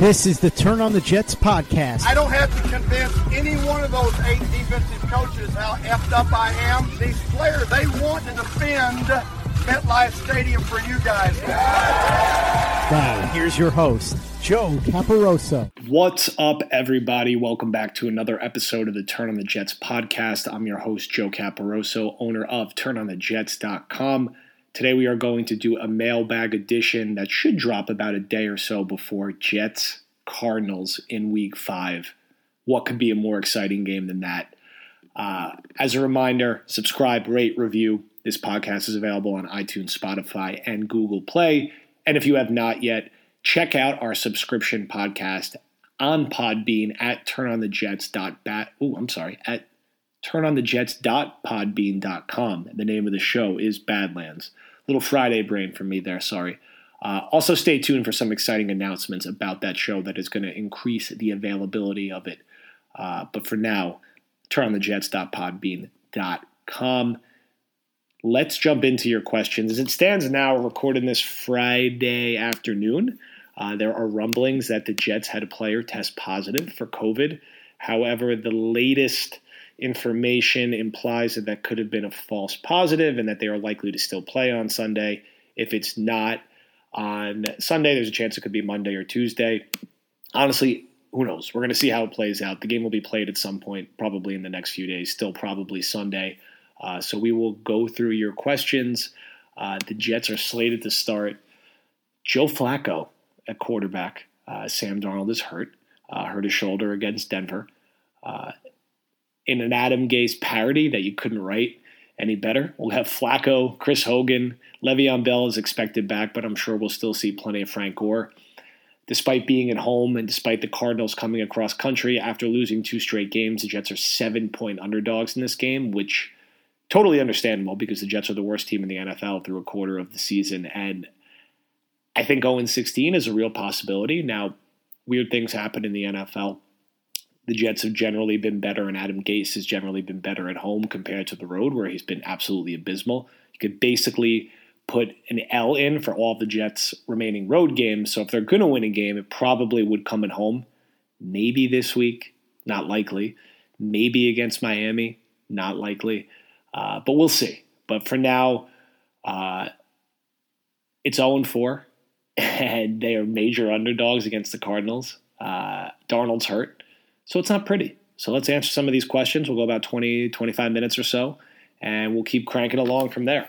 This is the Turn on the Jets podcast. I don't have to convince any one of those eight defensive coaches how effed up I am. These players, they want to defend MetLife Stadium for you guys. Now, here's your host, Joe Caporoso. What's up, everybody? Welcome back to another episode of the Turn on the Jets podcast. I'm your host, Joe Caporoso, owner of TurnOnTheJets.com. Today, we are going to do a mailbag edition that should drop about a day or so before Jets Cardinals in week five. What could be a more exciting game than that? Uh, as a reminder, subscribe, rate, review. This podcast is available on iTunes, Spotify, and Google Play. And if you have not yet, check out our subscription podcast on Podbean at turnonthejets.bat. Oh, I'm sorry, at turnonthejets.podbean.com. The name of the show is Badlands. Little Friday brain from me there, sorry. Uh, also, stay tuned for some exciting announcements about that show that is going to increase the availability of it. Uh, but for now, turnonthejets.podbean.com. Let's jump into your questions. As it stands now, recording this Friday afternoon. Uh, there are rumblings that the Jets had a player test positive for COVID. However, the latest information implies that that could have been a false positive and that they are likely to still play on Sunday. If it's not on Sunday, there's a chance it could be Monday or Tuesday. Honestly, who knows? We're going to see how it plays out. The game will be played at some point, probably in the next few days, still probably Sunday. Uh, so we will go through your questions. Uh, the Jets are slated to start Joe Flacco at quarterback. Uh, Sam Darnold is hurt, uh, hurt his shoulder against Denver. In an Adam Gase parody that you couldn't write any better. We'll have Flacco, Chris Hogan, Le'Veon Bell is expected back, but I'm sure we'll still see plenty of Frank Gore. Despite being at home and despite the Cardinals coming across country after losing two straight games, the Jets are seven point underdogs in this game, which totally understandable because the Jets are the worst team in the NFL through a quarter of the season. And I think 0 16 is a real possibility. Now, weird things happen in the NFL the Jets have generally been better, and Adam Gase has generally been better at home compared to the road, where he's been absolutely abysmal. You could basically put an L in for all the Jets' remaining road games. So if they're going to win a game, it probably would come at home. Maybe this week, not likely. Maybe against Miami, not likely. Uh, but we'll see. But for now, uh, it's 0 4, and they are major underdogs against the Cardinals. Uh, Darnold's hurt. So it's not pretty. So let's answer some of these questions. We'll go about 20, 25 minutes or so, and we'll keep cranking along from there.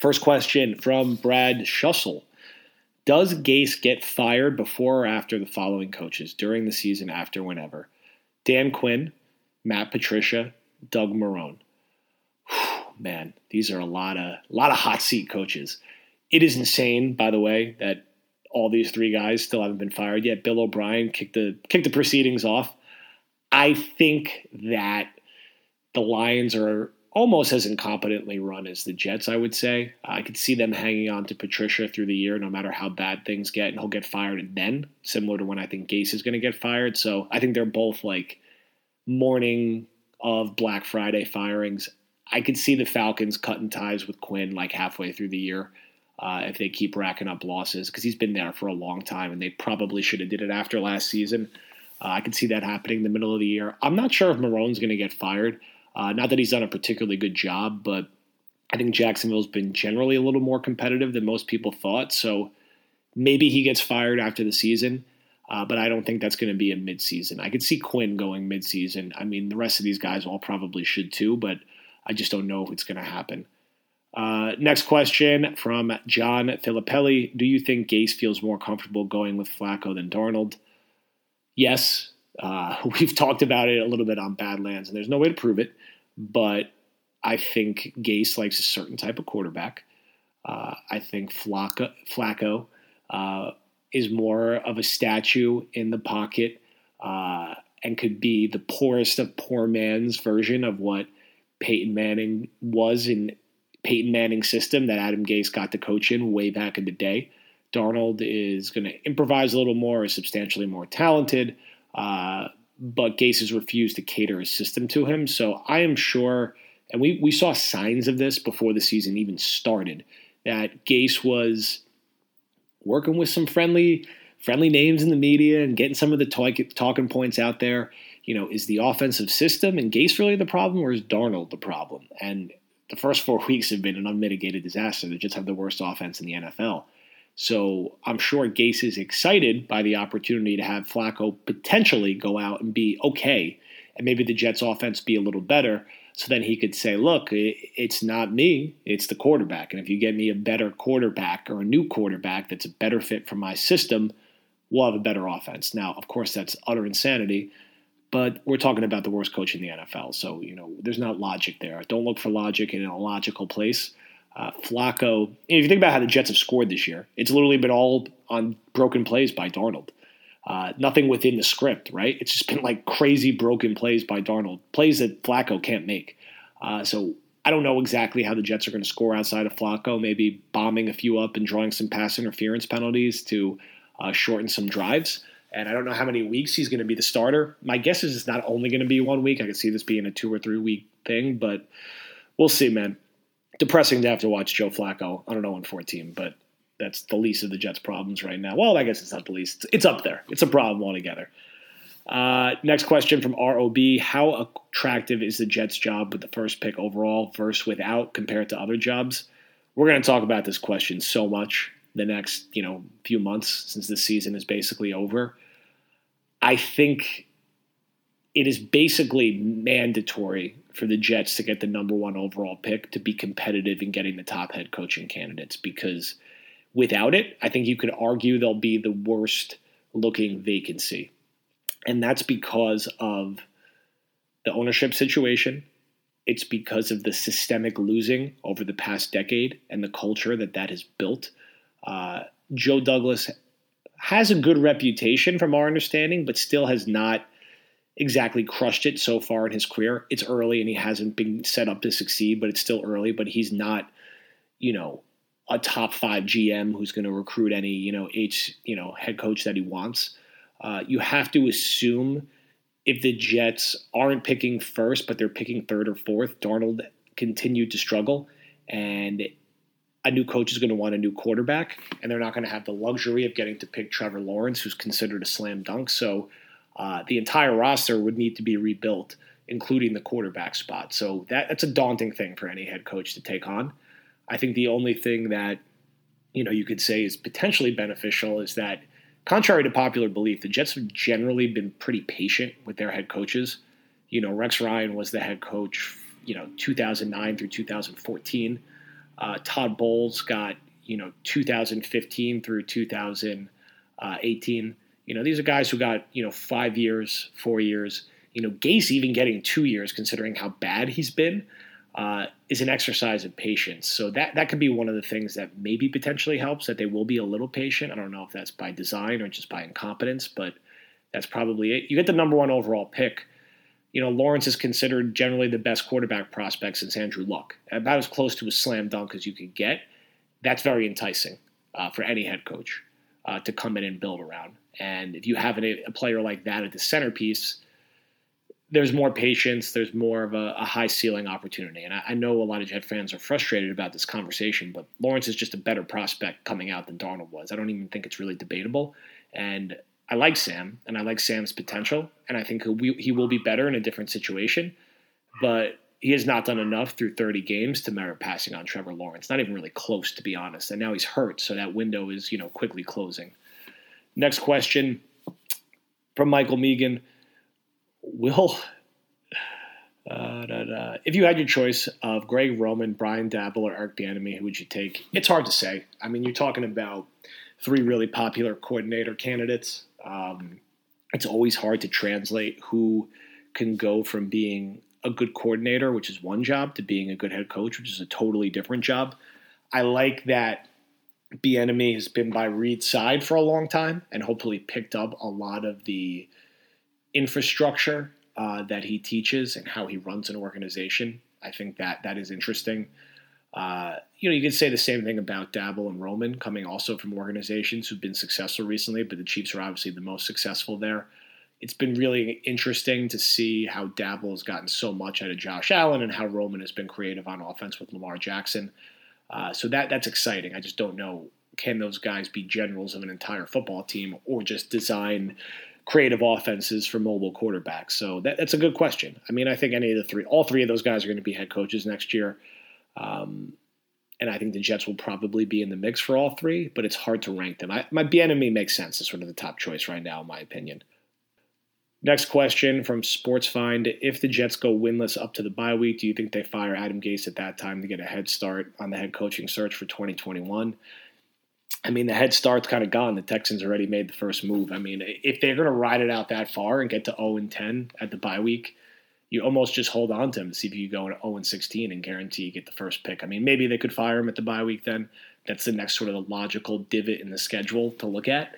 First question from Brad Schussel. Does Gase get fired before or after the following coaches during the season, after, whenever? Dan Quinn, Matt Patricia, Doug Marrone. Whew, man, these are a lot of a lot of hot seat coaches. It is insane, by the way, that all these three guys still haven't been fired yet. Bill O'Brien kicked the kicked the proceedings off. I think that the Lions are almost as incompetently run as the Jets, I would say. I could see them hanging on to Patricia through the year, no matter how bad things get, and he'll get fired then, similar to when I think Gase is going to get fired. So I think they're both like morning of Black Friday firings. I could see the Falcons cutting ties with Quinn like halfway through the year uh, if they keep racking up losses because he's been there for a long time and they probably should have did it after last season. Uh, I can see that happening in the middle of the year. I'm not sure if Marrone's going to get fired. Uh, not that he's done a particularly good job, but I think Jacksonville's been generally a little more competitive than most people thought. So maybe he gets fired after the season, uh, but I don't think that's going to be a midseason. I could see Quinn going midseason. I mean, the rest of these guys all probably should too, but I just don't know if it's going to happen. Uh, next question from John Filippelli. Do you think Gase feels more comfortable going with Flacco than Darnold? Yes. Uh, we've talked about it a little bit on Badlands, and there's no way to prove it, but I think Gase likes a certain type of quarterback. Uh, I think Flacco, Flacco uh, is more of a statue in the pocket uh, and could be the poorest of poor man's version of what Peyton Manning was in Peyton Manning system that Adam Gase got to coach in way back in the day. Darnold is going to improvise a little more, is substantially more talented, uh, but Gase has refused to cater his system to him. So I am sure, and we, we saw signs of this before the season even started, that Gase was working with some friendly friendly names in the media and getting some of the talk, talking points out there. You know, is the offensive system and Gase really the problem, or is Darnold the problem? And the first four weeks have been an unmitigated disaster. They just have the worst offense in the NFL. So I'm sure Gase is excited by the opportunity to have Flacco potentially go out and be okay, and maybe the Jets' offense be a little better. So then he could say, look, it's not me, it's the quarterback. And if you get me a better quarterback or a new quarterback that's a better fit for my system, we'll have a better offense. Now, of course, that's utter insanity, but we're talking about the worst coach in the NFL. So, you know, there's not logic there. Don't look for logic in a logical place. Uh, Flacco, if you think about how the Jets have scored this year, it's literally been all on broken plays by Darnold. Uh, nothing within the script, right? It's just been like crazy broken plays by Darnold, plays that Flacco can't make. Uh, so I don't know exactly how the Jets are going to score outside of Flacco. Maybe bombing a few up and drawing some pass interference penalties to uh, shorten some drives. And I don't know how many weeks he's going to be the starter. My guess is it's not only going to be one week. I could see this being a two or three week thing, but we'll see, man. Depressing to have to watch Joe Flacco on an 0 14, but that's the least of the Jets' problems right now. Well, I guess it's not the least. It's up there. It's a problem altogether. Uh, next question from ROB: How attractive is the Jets' job with the first pick overall versus without compared to other jobs? We're going to talk about this question so much the next you know few months since the season is basically over. I think it is basically mandatory for the Jets to get the number one overall pick to be competitive in getting the top head coaching candidates because without it, I think you could argue they'll be the worst looking vacancy. And that's because of the ownership situation. It's because of the systemic losing over the past decade and the culture that that has built. Uh, Joe Douglas has a good reputation from our understanding, but still has not exactly crushed it so far in his career. It's early and he hasn't been set up to succeed, but it's still early. But he's not, you know, a top five GM who's going to recruit any, you know, H, you know, head coach that he wants. Uh, you have to assume if the Jets aren't picking first, but they're picking third or fourth, Darnold continued to struggle. And a new coach is going to want a new quarterback, and they're not going to have the luxury of getting to pick Trevor Lawrence, who's considered a slam dunk. So uh, the entire roster would need to be rebuilt, including the quarterback spot. So that, that's a daunting thing for any head coach to take on. I think the only thing that you know you could say is potentially beneficial is that, contrary to popular belief, the Jets have generally been pretty patient with their head coaches. You know, Rex Ryan was the head coach, you know, 2009 through 2014. Uh, Todd Bowles got, you know, 2015 through 2018. You know, these are guys who got, you know, five years, four years. You know, Gase even getting two years, considering how bad he's been, uh, is an exercise of patience. So that that could be one of the things that maybe potentially helps. That they will be a little patient. I don't know if that's by design or just by incompetence, but that's probably it. You get the number one overall pick you know, Lawrence is considered generally the best quarterback prospect since Andrew Luck, about as close to a slam dunk as you could get. That's very enticing uh, for any head coach uh, to come in and build around. And if you have a, player like that at the centerpiece, there's more patience. There's more of a, a high ceiling opportunity. And I, I, know a lot of Jet fans are frustrated about this conversation, but Lawrence is just a better prospect coming out than Darnold was. I don't even think it's really debatable. And I like Sam and I like Sam's potential, and I think he will be better in a different situation. But he has not done enough through 30 games to merit passing on Trevor Lawrence. Not even really close, to be honest. And now he's hurt, so that window is you know quickly closing. Next question from Michael Megan: Will uh, da, da. if you had your choice of Greg Roman, Brian Daboll, or Eric Bieniemy, who would you take? It's hard to say. I mean, you're talking about three really popular coordinator candidates. Um, it's always hard to translate who can go from being a good coordinator, which is one job, to being a good head coach, which is a totally different job. I like that Bieniemy has been by Reid's side for a long time and hopefully picked up a lot of the infrastructure uh, that he teaches and how he runs an organization. I think that that is interesting. Uh, you know, you could say the same thing about Daboll and Roman coming also from organizations who've been successful recently, but the Chiefs are obviously the most successful there. It's been really interesting to see how Daboll has gotten so much out of Josh Allen and how Roman has been creative on offense with Lamar Jackson. Uh, so that that's exciting. I just don't know can those guys be generals of an entire football team or just design creative offenses for mobile quarterbacks? So that, that's a good question. I mean, I think any of the three, all three of those guys are going to be head coaches next year. Um, and I think the Jets will probably be in the mix for all three, but it's hard to rank them. I, my Bieniemy makes sense as sort of the top choice right now, in my opinion. Next question from SportsFind: If the Jets go winless up to the bye week, do you think they fire Adam Gase at that time to get a head start on the head coaching search for 2021? I mean, the head start's kind of gone. The Texans already made the first move. I mean, if they're going to ride it out that far and get to 0 and 10 at the bye week, you almost just hold on to him to see if you go 0 and 16 and guarantee you get the first pick. I mean, maybe they could fire him at the bye week then. That's the next sort of the logical divot in the schedule to look at.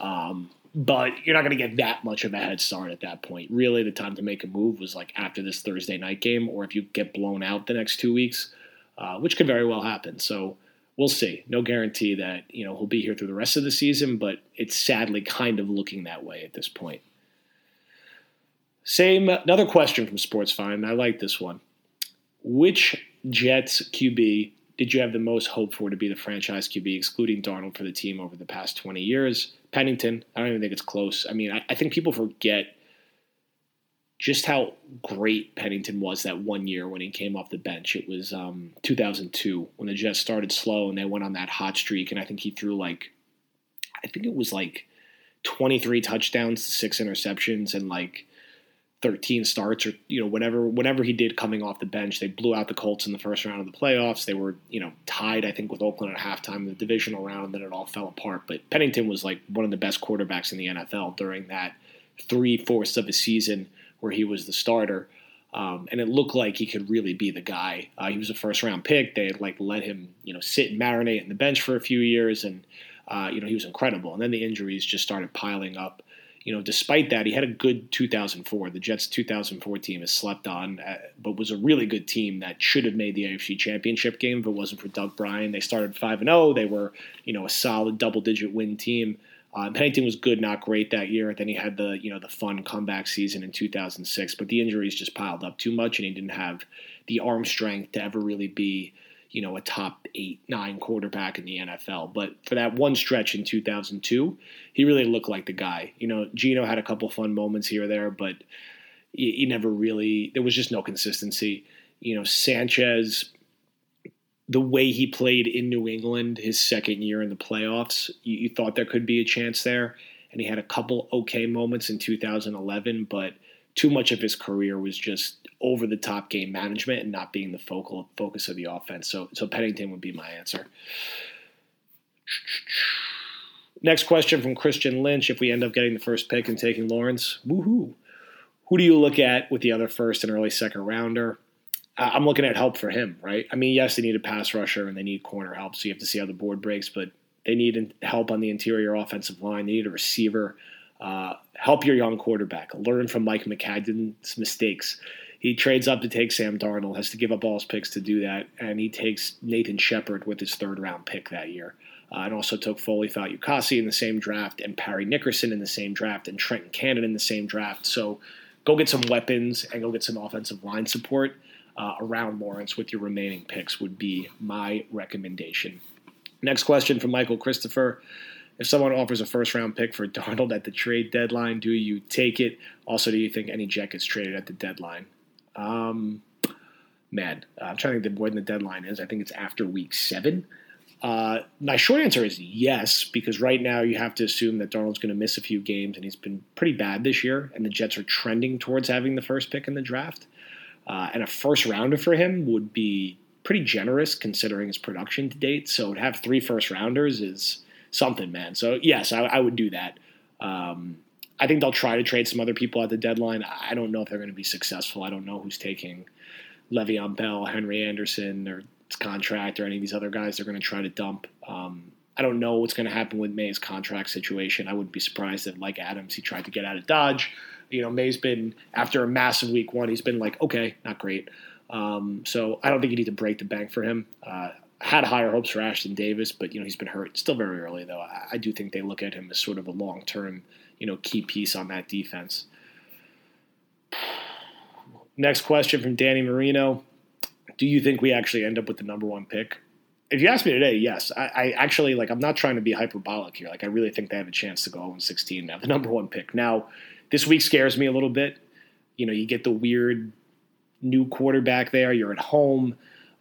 Um, but you're not going to get that much of a head start at that point. Really, the time to make a move was like after this Thursday night game, or if you get blown out the next two weeks, uh, which could very well happen. So we'll see. No guarantee that you know he'll be here through the rest of the season, but it's sadly kind of looking that way at this point. Same another question from SportsFind. I like this one. Which Jets QB did you have the most hope for to be the franchise QB, excluding Darnold for the team over the past 20 years? Pennington, I don't even think it's close. I mean, I, I think people forget just how great Pennington was that one year when he came off the bench. It was um, 2002 when the Jets started slow and they went on that hot streak. And I think he threw like, I think it was like 23 touchdowns to six interceptions and like 13 starts or you know whatever whatever he did coming off the bench they blew out the colts in the first round of the playoffs. They were you know tied i think with oakland at halftime in the divisional round and then it all fell apart. But pennington was like one of the best quarterbacks in the nfl during that three fourths of a season where he was the starter. Um, and it looked like he could really be the guy. Uh, he was a first round pick. They had like let him you know sit and marinate in the bench for a few years and uh, you know he was incredible. And then the injuries just started piling up you know, despite that, he had a good 2004. The Jets' 2004 team has slept on, uh, but was a really good team that should have made the AFC Championship game if it wasn't for Doug Brien. They started 5 and 0. They were, you know, a solid double-digit win team. Uh, Pennington was good, not great that year. Then he had the, you know, the fun comeback season in 2006, but the injuries just piled up too much, and he didn't have the arm strength to ever really be you know, a top eight, nine quarterback in the NFL. But for that one stretch in 2002, he really looked like the guy. You know, Geno had a couple fun moments here or there, but he, he never really, there was just no consistency. You know, Sanchez, the way he played in New England his second year in the playoffs, you, you thought there could be a chance there. And he had a couple okay moments in 2011, but too much of his career was just over the top game management and not being the focal focus of the offense. So so Pennington would be my answer. Next question from Christian Lynch. If we end up getting the first pick and taking Lawrence, woohoo. Who do you look at with the other first and early second rounder? I'm looking at help for him, right? I mean, yes, they need a pass rusher and they need corner help, so you have to see how the board breaks, but they need help on the interior offensive line. They need a receiver. Uh, help your young quarterback. Learn from Mike Maccagnan's mistakes. He trades up to take Sam Darnold, has to give up all his picks to do that, and he takes Nathan Shepherd with his third round pick that year. Uh, and also took Foley Fatukasi in the same draft, and Parry Nickerson in the same draft, and Trenton Cannon in the same draft. So go get some weapons and go get some offensive line support uh, around Lawrence with your remaining picks, would be my recommendation. Next question from Michael Christopher. If someone offers a first round pick for Darnold at the trade deadline, do you take it? Also, do you think any Jet gets traded at the deadline? Um, man, I'm trying to think when the deadline is. I think it's after week seven. Uh, my short answer is yes, because right now you have to assume that Darnold's going to miss a few games, and he's been pretty bad this year, and the Jets are trending towards having the first pick in the draft. Uh, and a first rounder for him would be pretty generous considering his production to date. So to have three first rounders is something, man. So yes, I, I would do that. Um, I think they'll try to trade some other people at the deadline. I don't know if they're going to be successful. I don't know who's taking Le'Veon Bell, Henry Anderson, or contract, or any of these other guys they're going to try to dump. Um, I don't know what's going to happen with Maye's contract situation. I wouldn't be surprised if, like Adams, he tried to get out of Dodge. You know, Maye's been after a massive week one, he's been like, okay, not great. Um, so I don't think you need to break the bank for him. Uh, had higher hopes for Ashtyn Davis, but you know he's been hurt. Still very early though. I, I do think they look at him as sort of a long term, you know, key piece on that defense. Next question from Danny Marino: Do you think we actually end up with the number one pick? if you ask me today, yes. I, I, actually like. I'm not trying to be hyperbolic here. Like, I really think they have a chance to go 0 16 now, the number one pick. Now, this week scares me a little bit. You know, you get the weird new quarterback there. You're at home.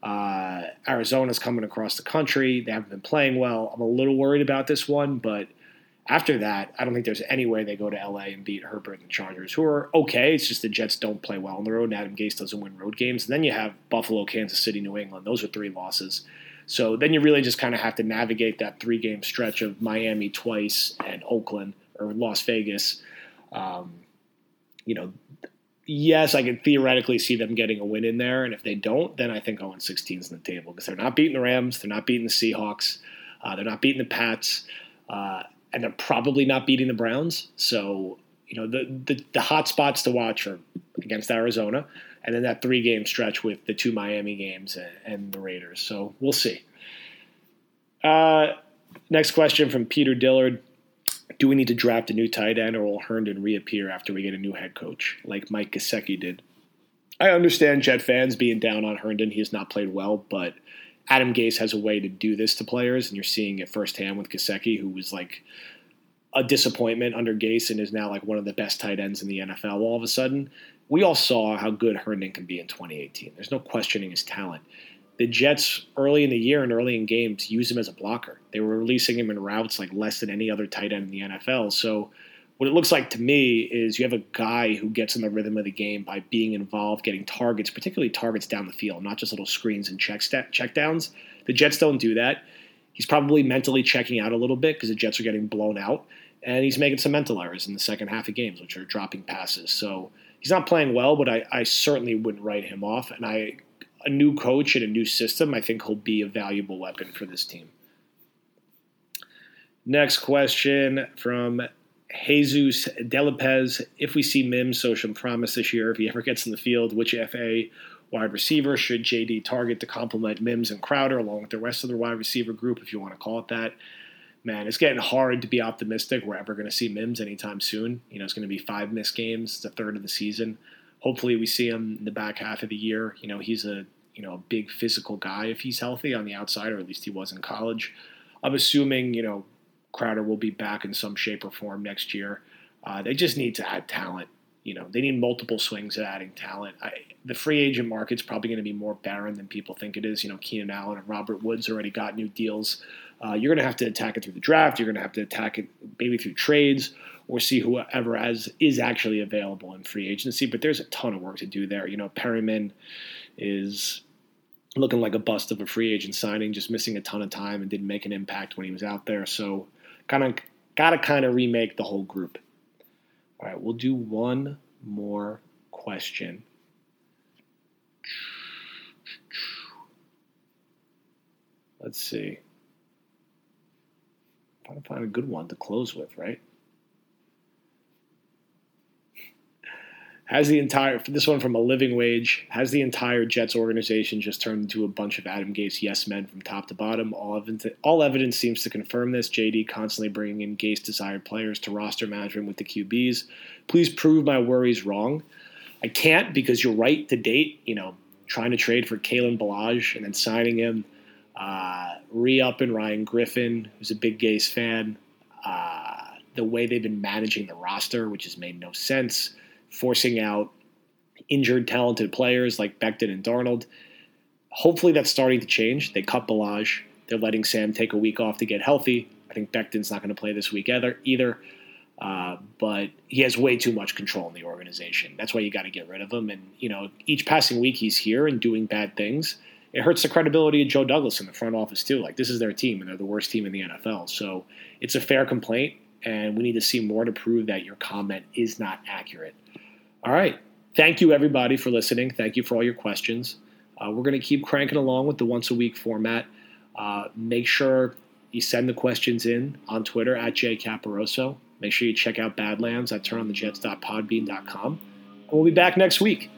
Uh, Arizona's coming across the country. They haven't been playing well. I'm a little worried about this one, but after that, I don't think there's any way they go to LA and beat Herbert and the Chargers, who are okay. It's just the Jets don't play well on the road, and Adam Gase doesn't win road games. And then you have Buffalo, Kansas City, New England. Those are three losses. So then you really just kind of have to navigate that three game stretch of Miami twice and Oakland or Las Vegas. Um, you know, yes, I can theoretically see them getting a win in there. And if they don't, then I think 0 16 is on the table because they're not beating the Rams, they're not beating the Seahawks, uh, they're not beating the Pats, uh, and they're probably not beating the Browns. So, you know, the, the, the hot spots to watch are against Arizona and then that three game stretch with the two Miami games and, and the Raiders. So we'll see. Uh, next question from Peter Dillard. Do we need to draft a new tight end or will Herndon reappear after we get a new head coach like Mike Gesicki did? I understand Jet fans being down on Herndon. He has not played well, but Adam Gase has a way to do this to players, and you're seeing it firsthand with Gesicki, who was like a disappointment under Gase and is now like one of the best tight ends in the NFL all of a sudden we all saw how good Herndon can be in 2018. There's no questioning his talent. The Jets, early in the year and early in games, used him as a blocker. They were releasing him in routes like less than any other tight end in the NFL. So, what it looks like to me is you have a guy who gets in the rhythm of the game by being involved, getting targets, particularly targets down the field, not just little screens and check, st- check downs. The Jets don't do that. He's probably mentally checking out a little bit because the Jets are getting blown out, and he's making some mental errors in the second half of games, which are dropping passes. So, he's not playing well, but I, I certainly wouldn't write him off. And I, a new coach and a new system, I think he'll be a valuable weapon for this team. Next question from Jesus Delapez. If we see Mims show some promise this year, if he ever gets in the field, which FA wide receiver should JD target to complement Mims and Crowder along with the rest of the wide receiver group, if you want to call it that? man, it's getting hard to be optimistic we're ever going to see Mims anytime soon. You know, it's going to be five missed games. It's a third of the season. Hopefully, we see him in the back half of the year. You know, he's a you know a big physical guy if he's healthy on the outside, or at least he was in college. I'm assuming you know Crowder will be back in some shape or form next year. Uh, they just need to add talent. You know, they need multiple swings at adding talent. I, the free agent market's probably going to be more barren than people think it is. You know, Keenan Allen and Robert Woods already got new deals uh, you're going to have to attack it through the draft. You're going to have to attack it maybe through trades or see whoever as is actually available in free agency. But there's a ton of work to do there. You know, Perriman is looking like a bust of a free agent signing, just missing a ton of time and didn't make an impact when he was out there. So, kind of got to kind of remake the whole group. All right, we'll do one more question. Let's see. Trying to find a good one to close with, right? Has the entire this one from a living wage? Has the entire Jets organization just turned into a bunch of Adam Gase yes men from top to bottom? All evidence, all evidence seems to confirm this. JD constantly bringing in Gase desired players to roster management with the QBs. Please prove my worries wrong. I can't because you're right to date. You know, trying to trade for Kalen Ballage and then signing him uh, re-upping Ryan Griffin, who's a big Gase fan. Uh, the way they've been managing the roster, which has made no sense, forcing out injured, talented players like Becton and Darnold. Hopefully, that's starting to change. They cut Ballage. They're letting Sam take a week off to get healthy. I think Becton's not going to play this week either. Either, uh, but he has way too much control in the organization. That's why you got to get rid of him. And you know, each passing week he's here and doing bad things it hurts the credibility of Joe Douglas in the front office too. Like this is their team, and they're the worst team in the NFL. So it's a fair complaint, and we need to see more to prove that your comment is not accurate. All right, thank you everybody for listening. Thank you for all your questions. Uh, we're going to keep cranking along with the once a week format. Uh, make sure you send the questions in on Twitter at jcaporoso. Make sure you check out Badlands at turnonthejets.podbean.com. And we'll be back next week.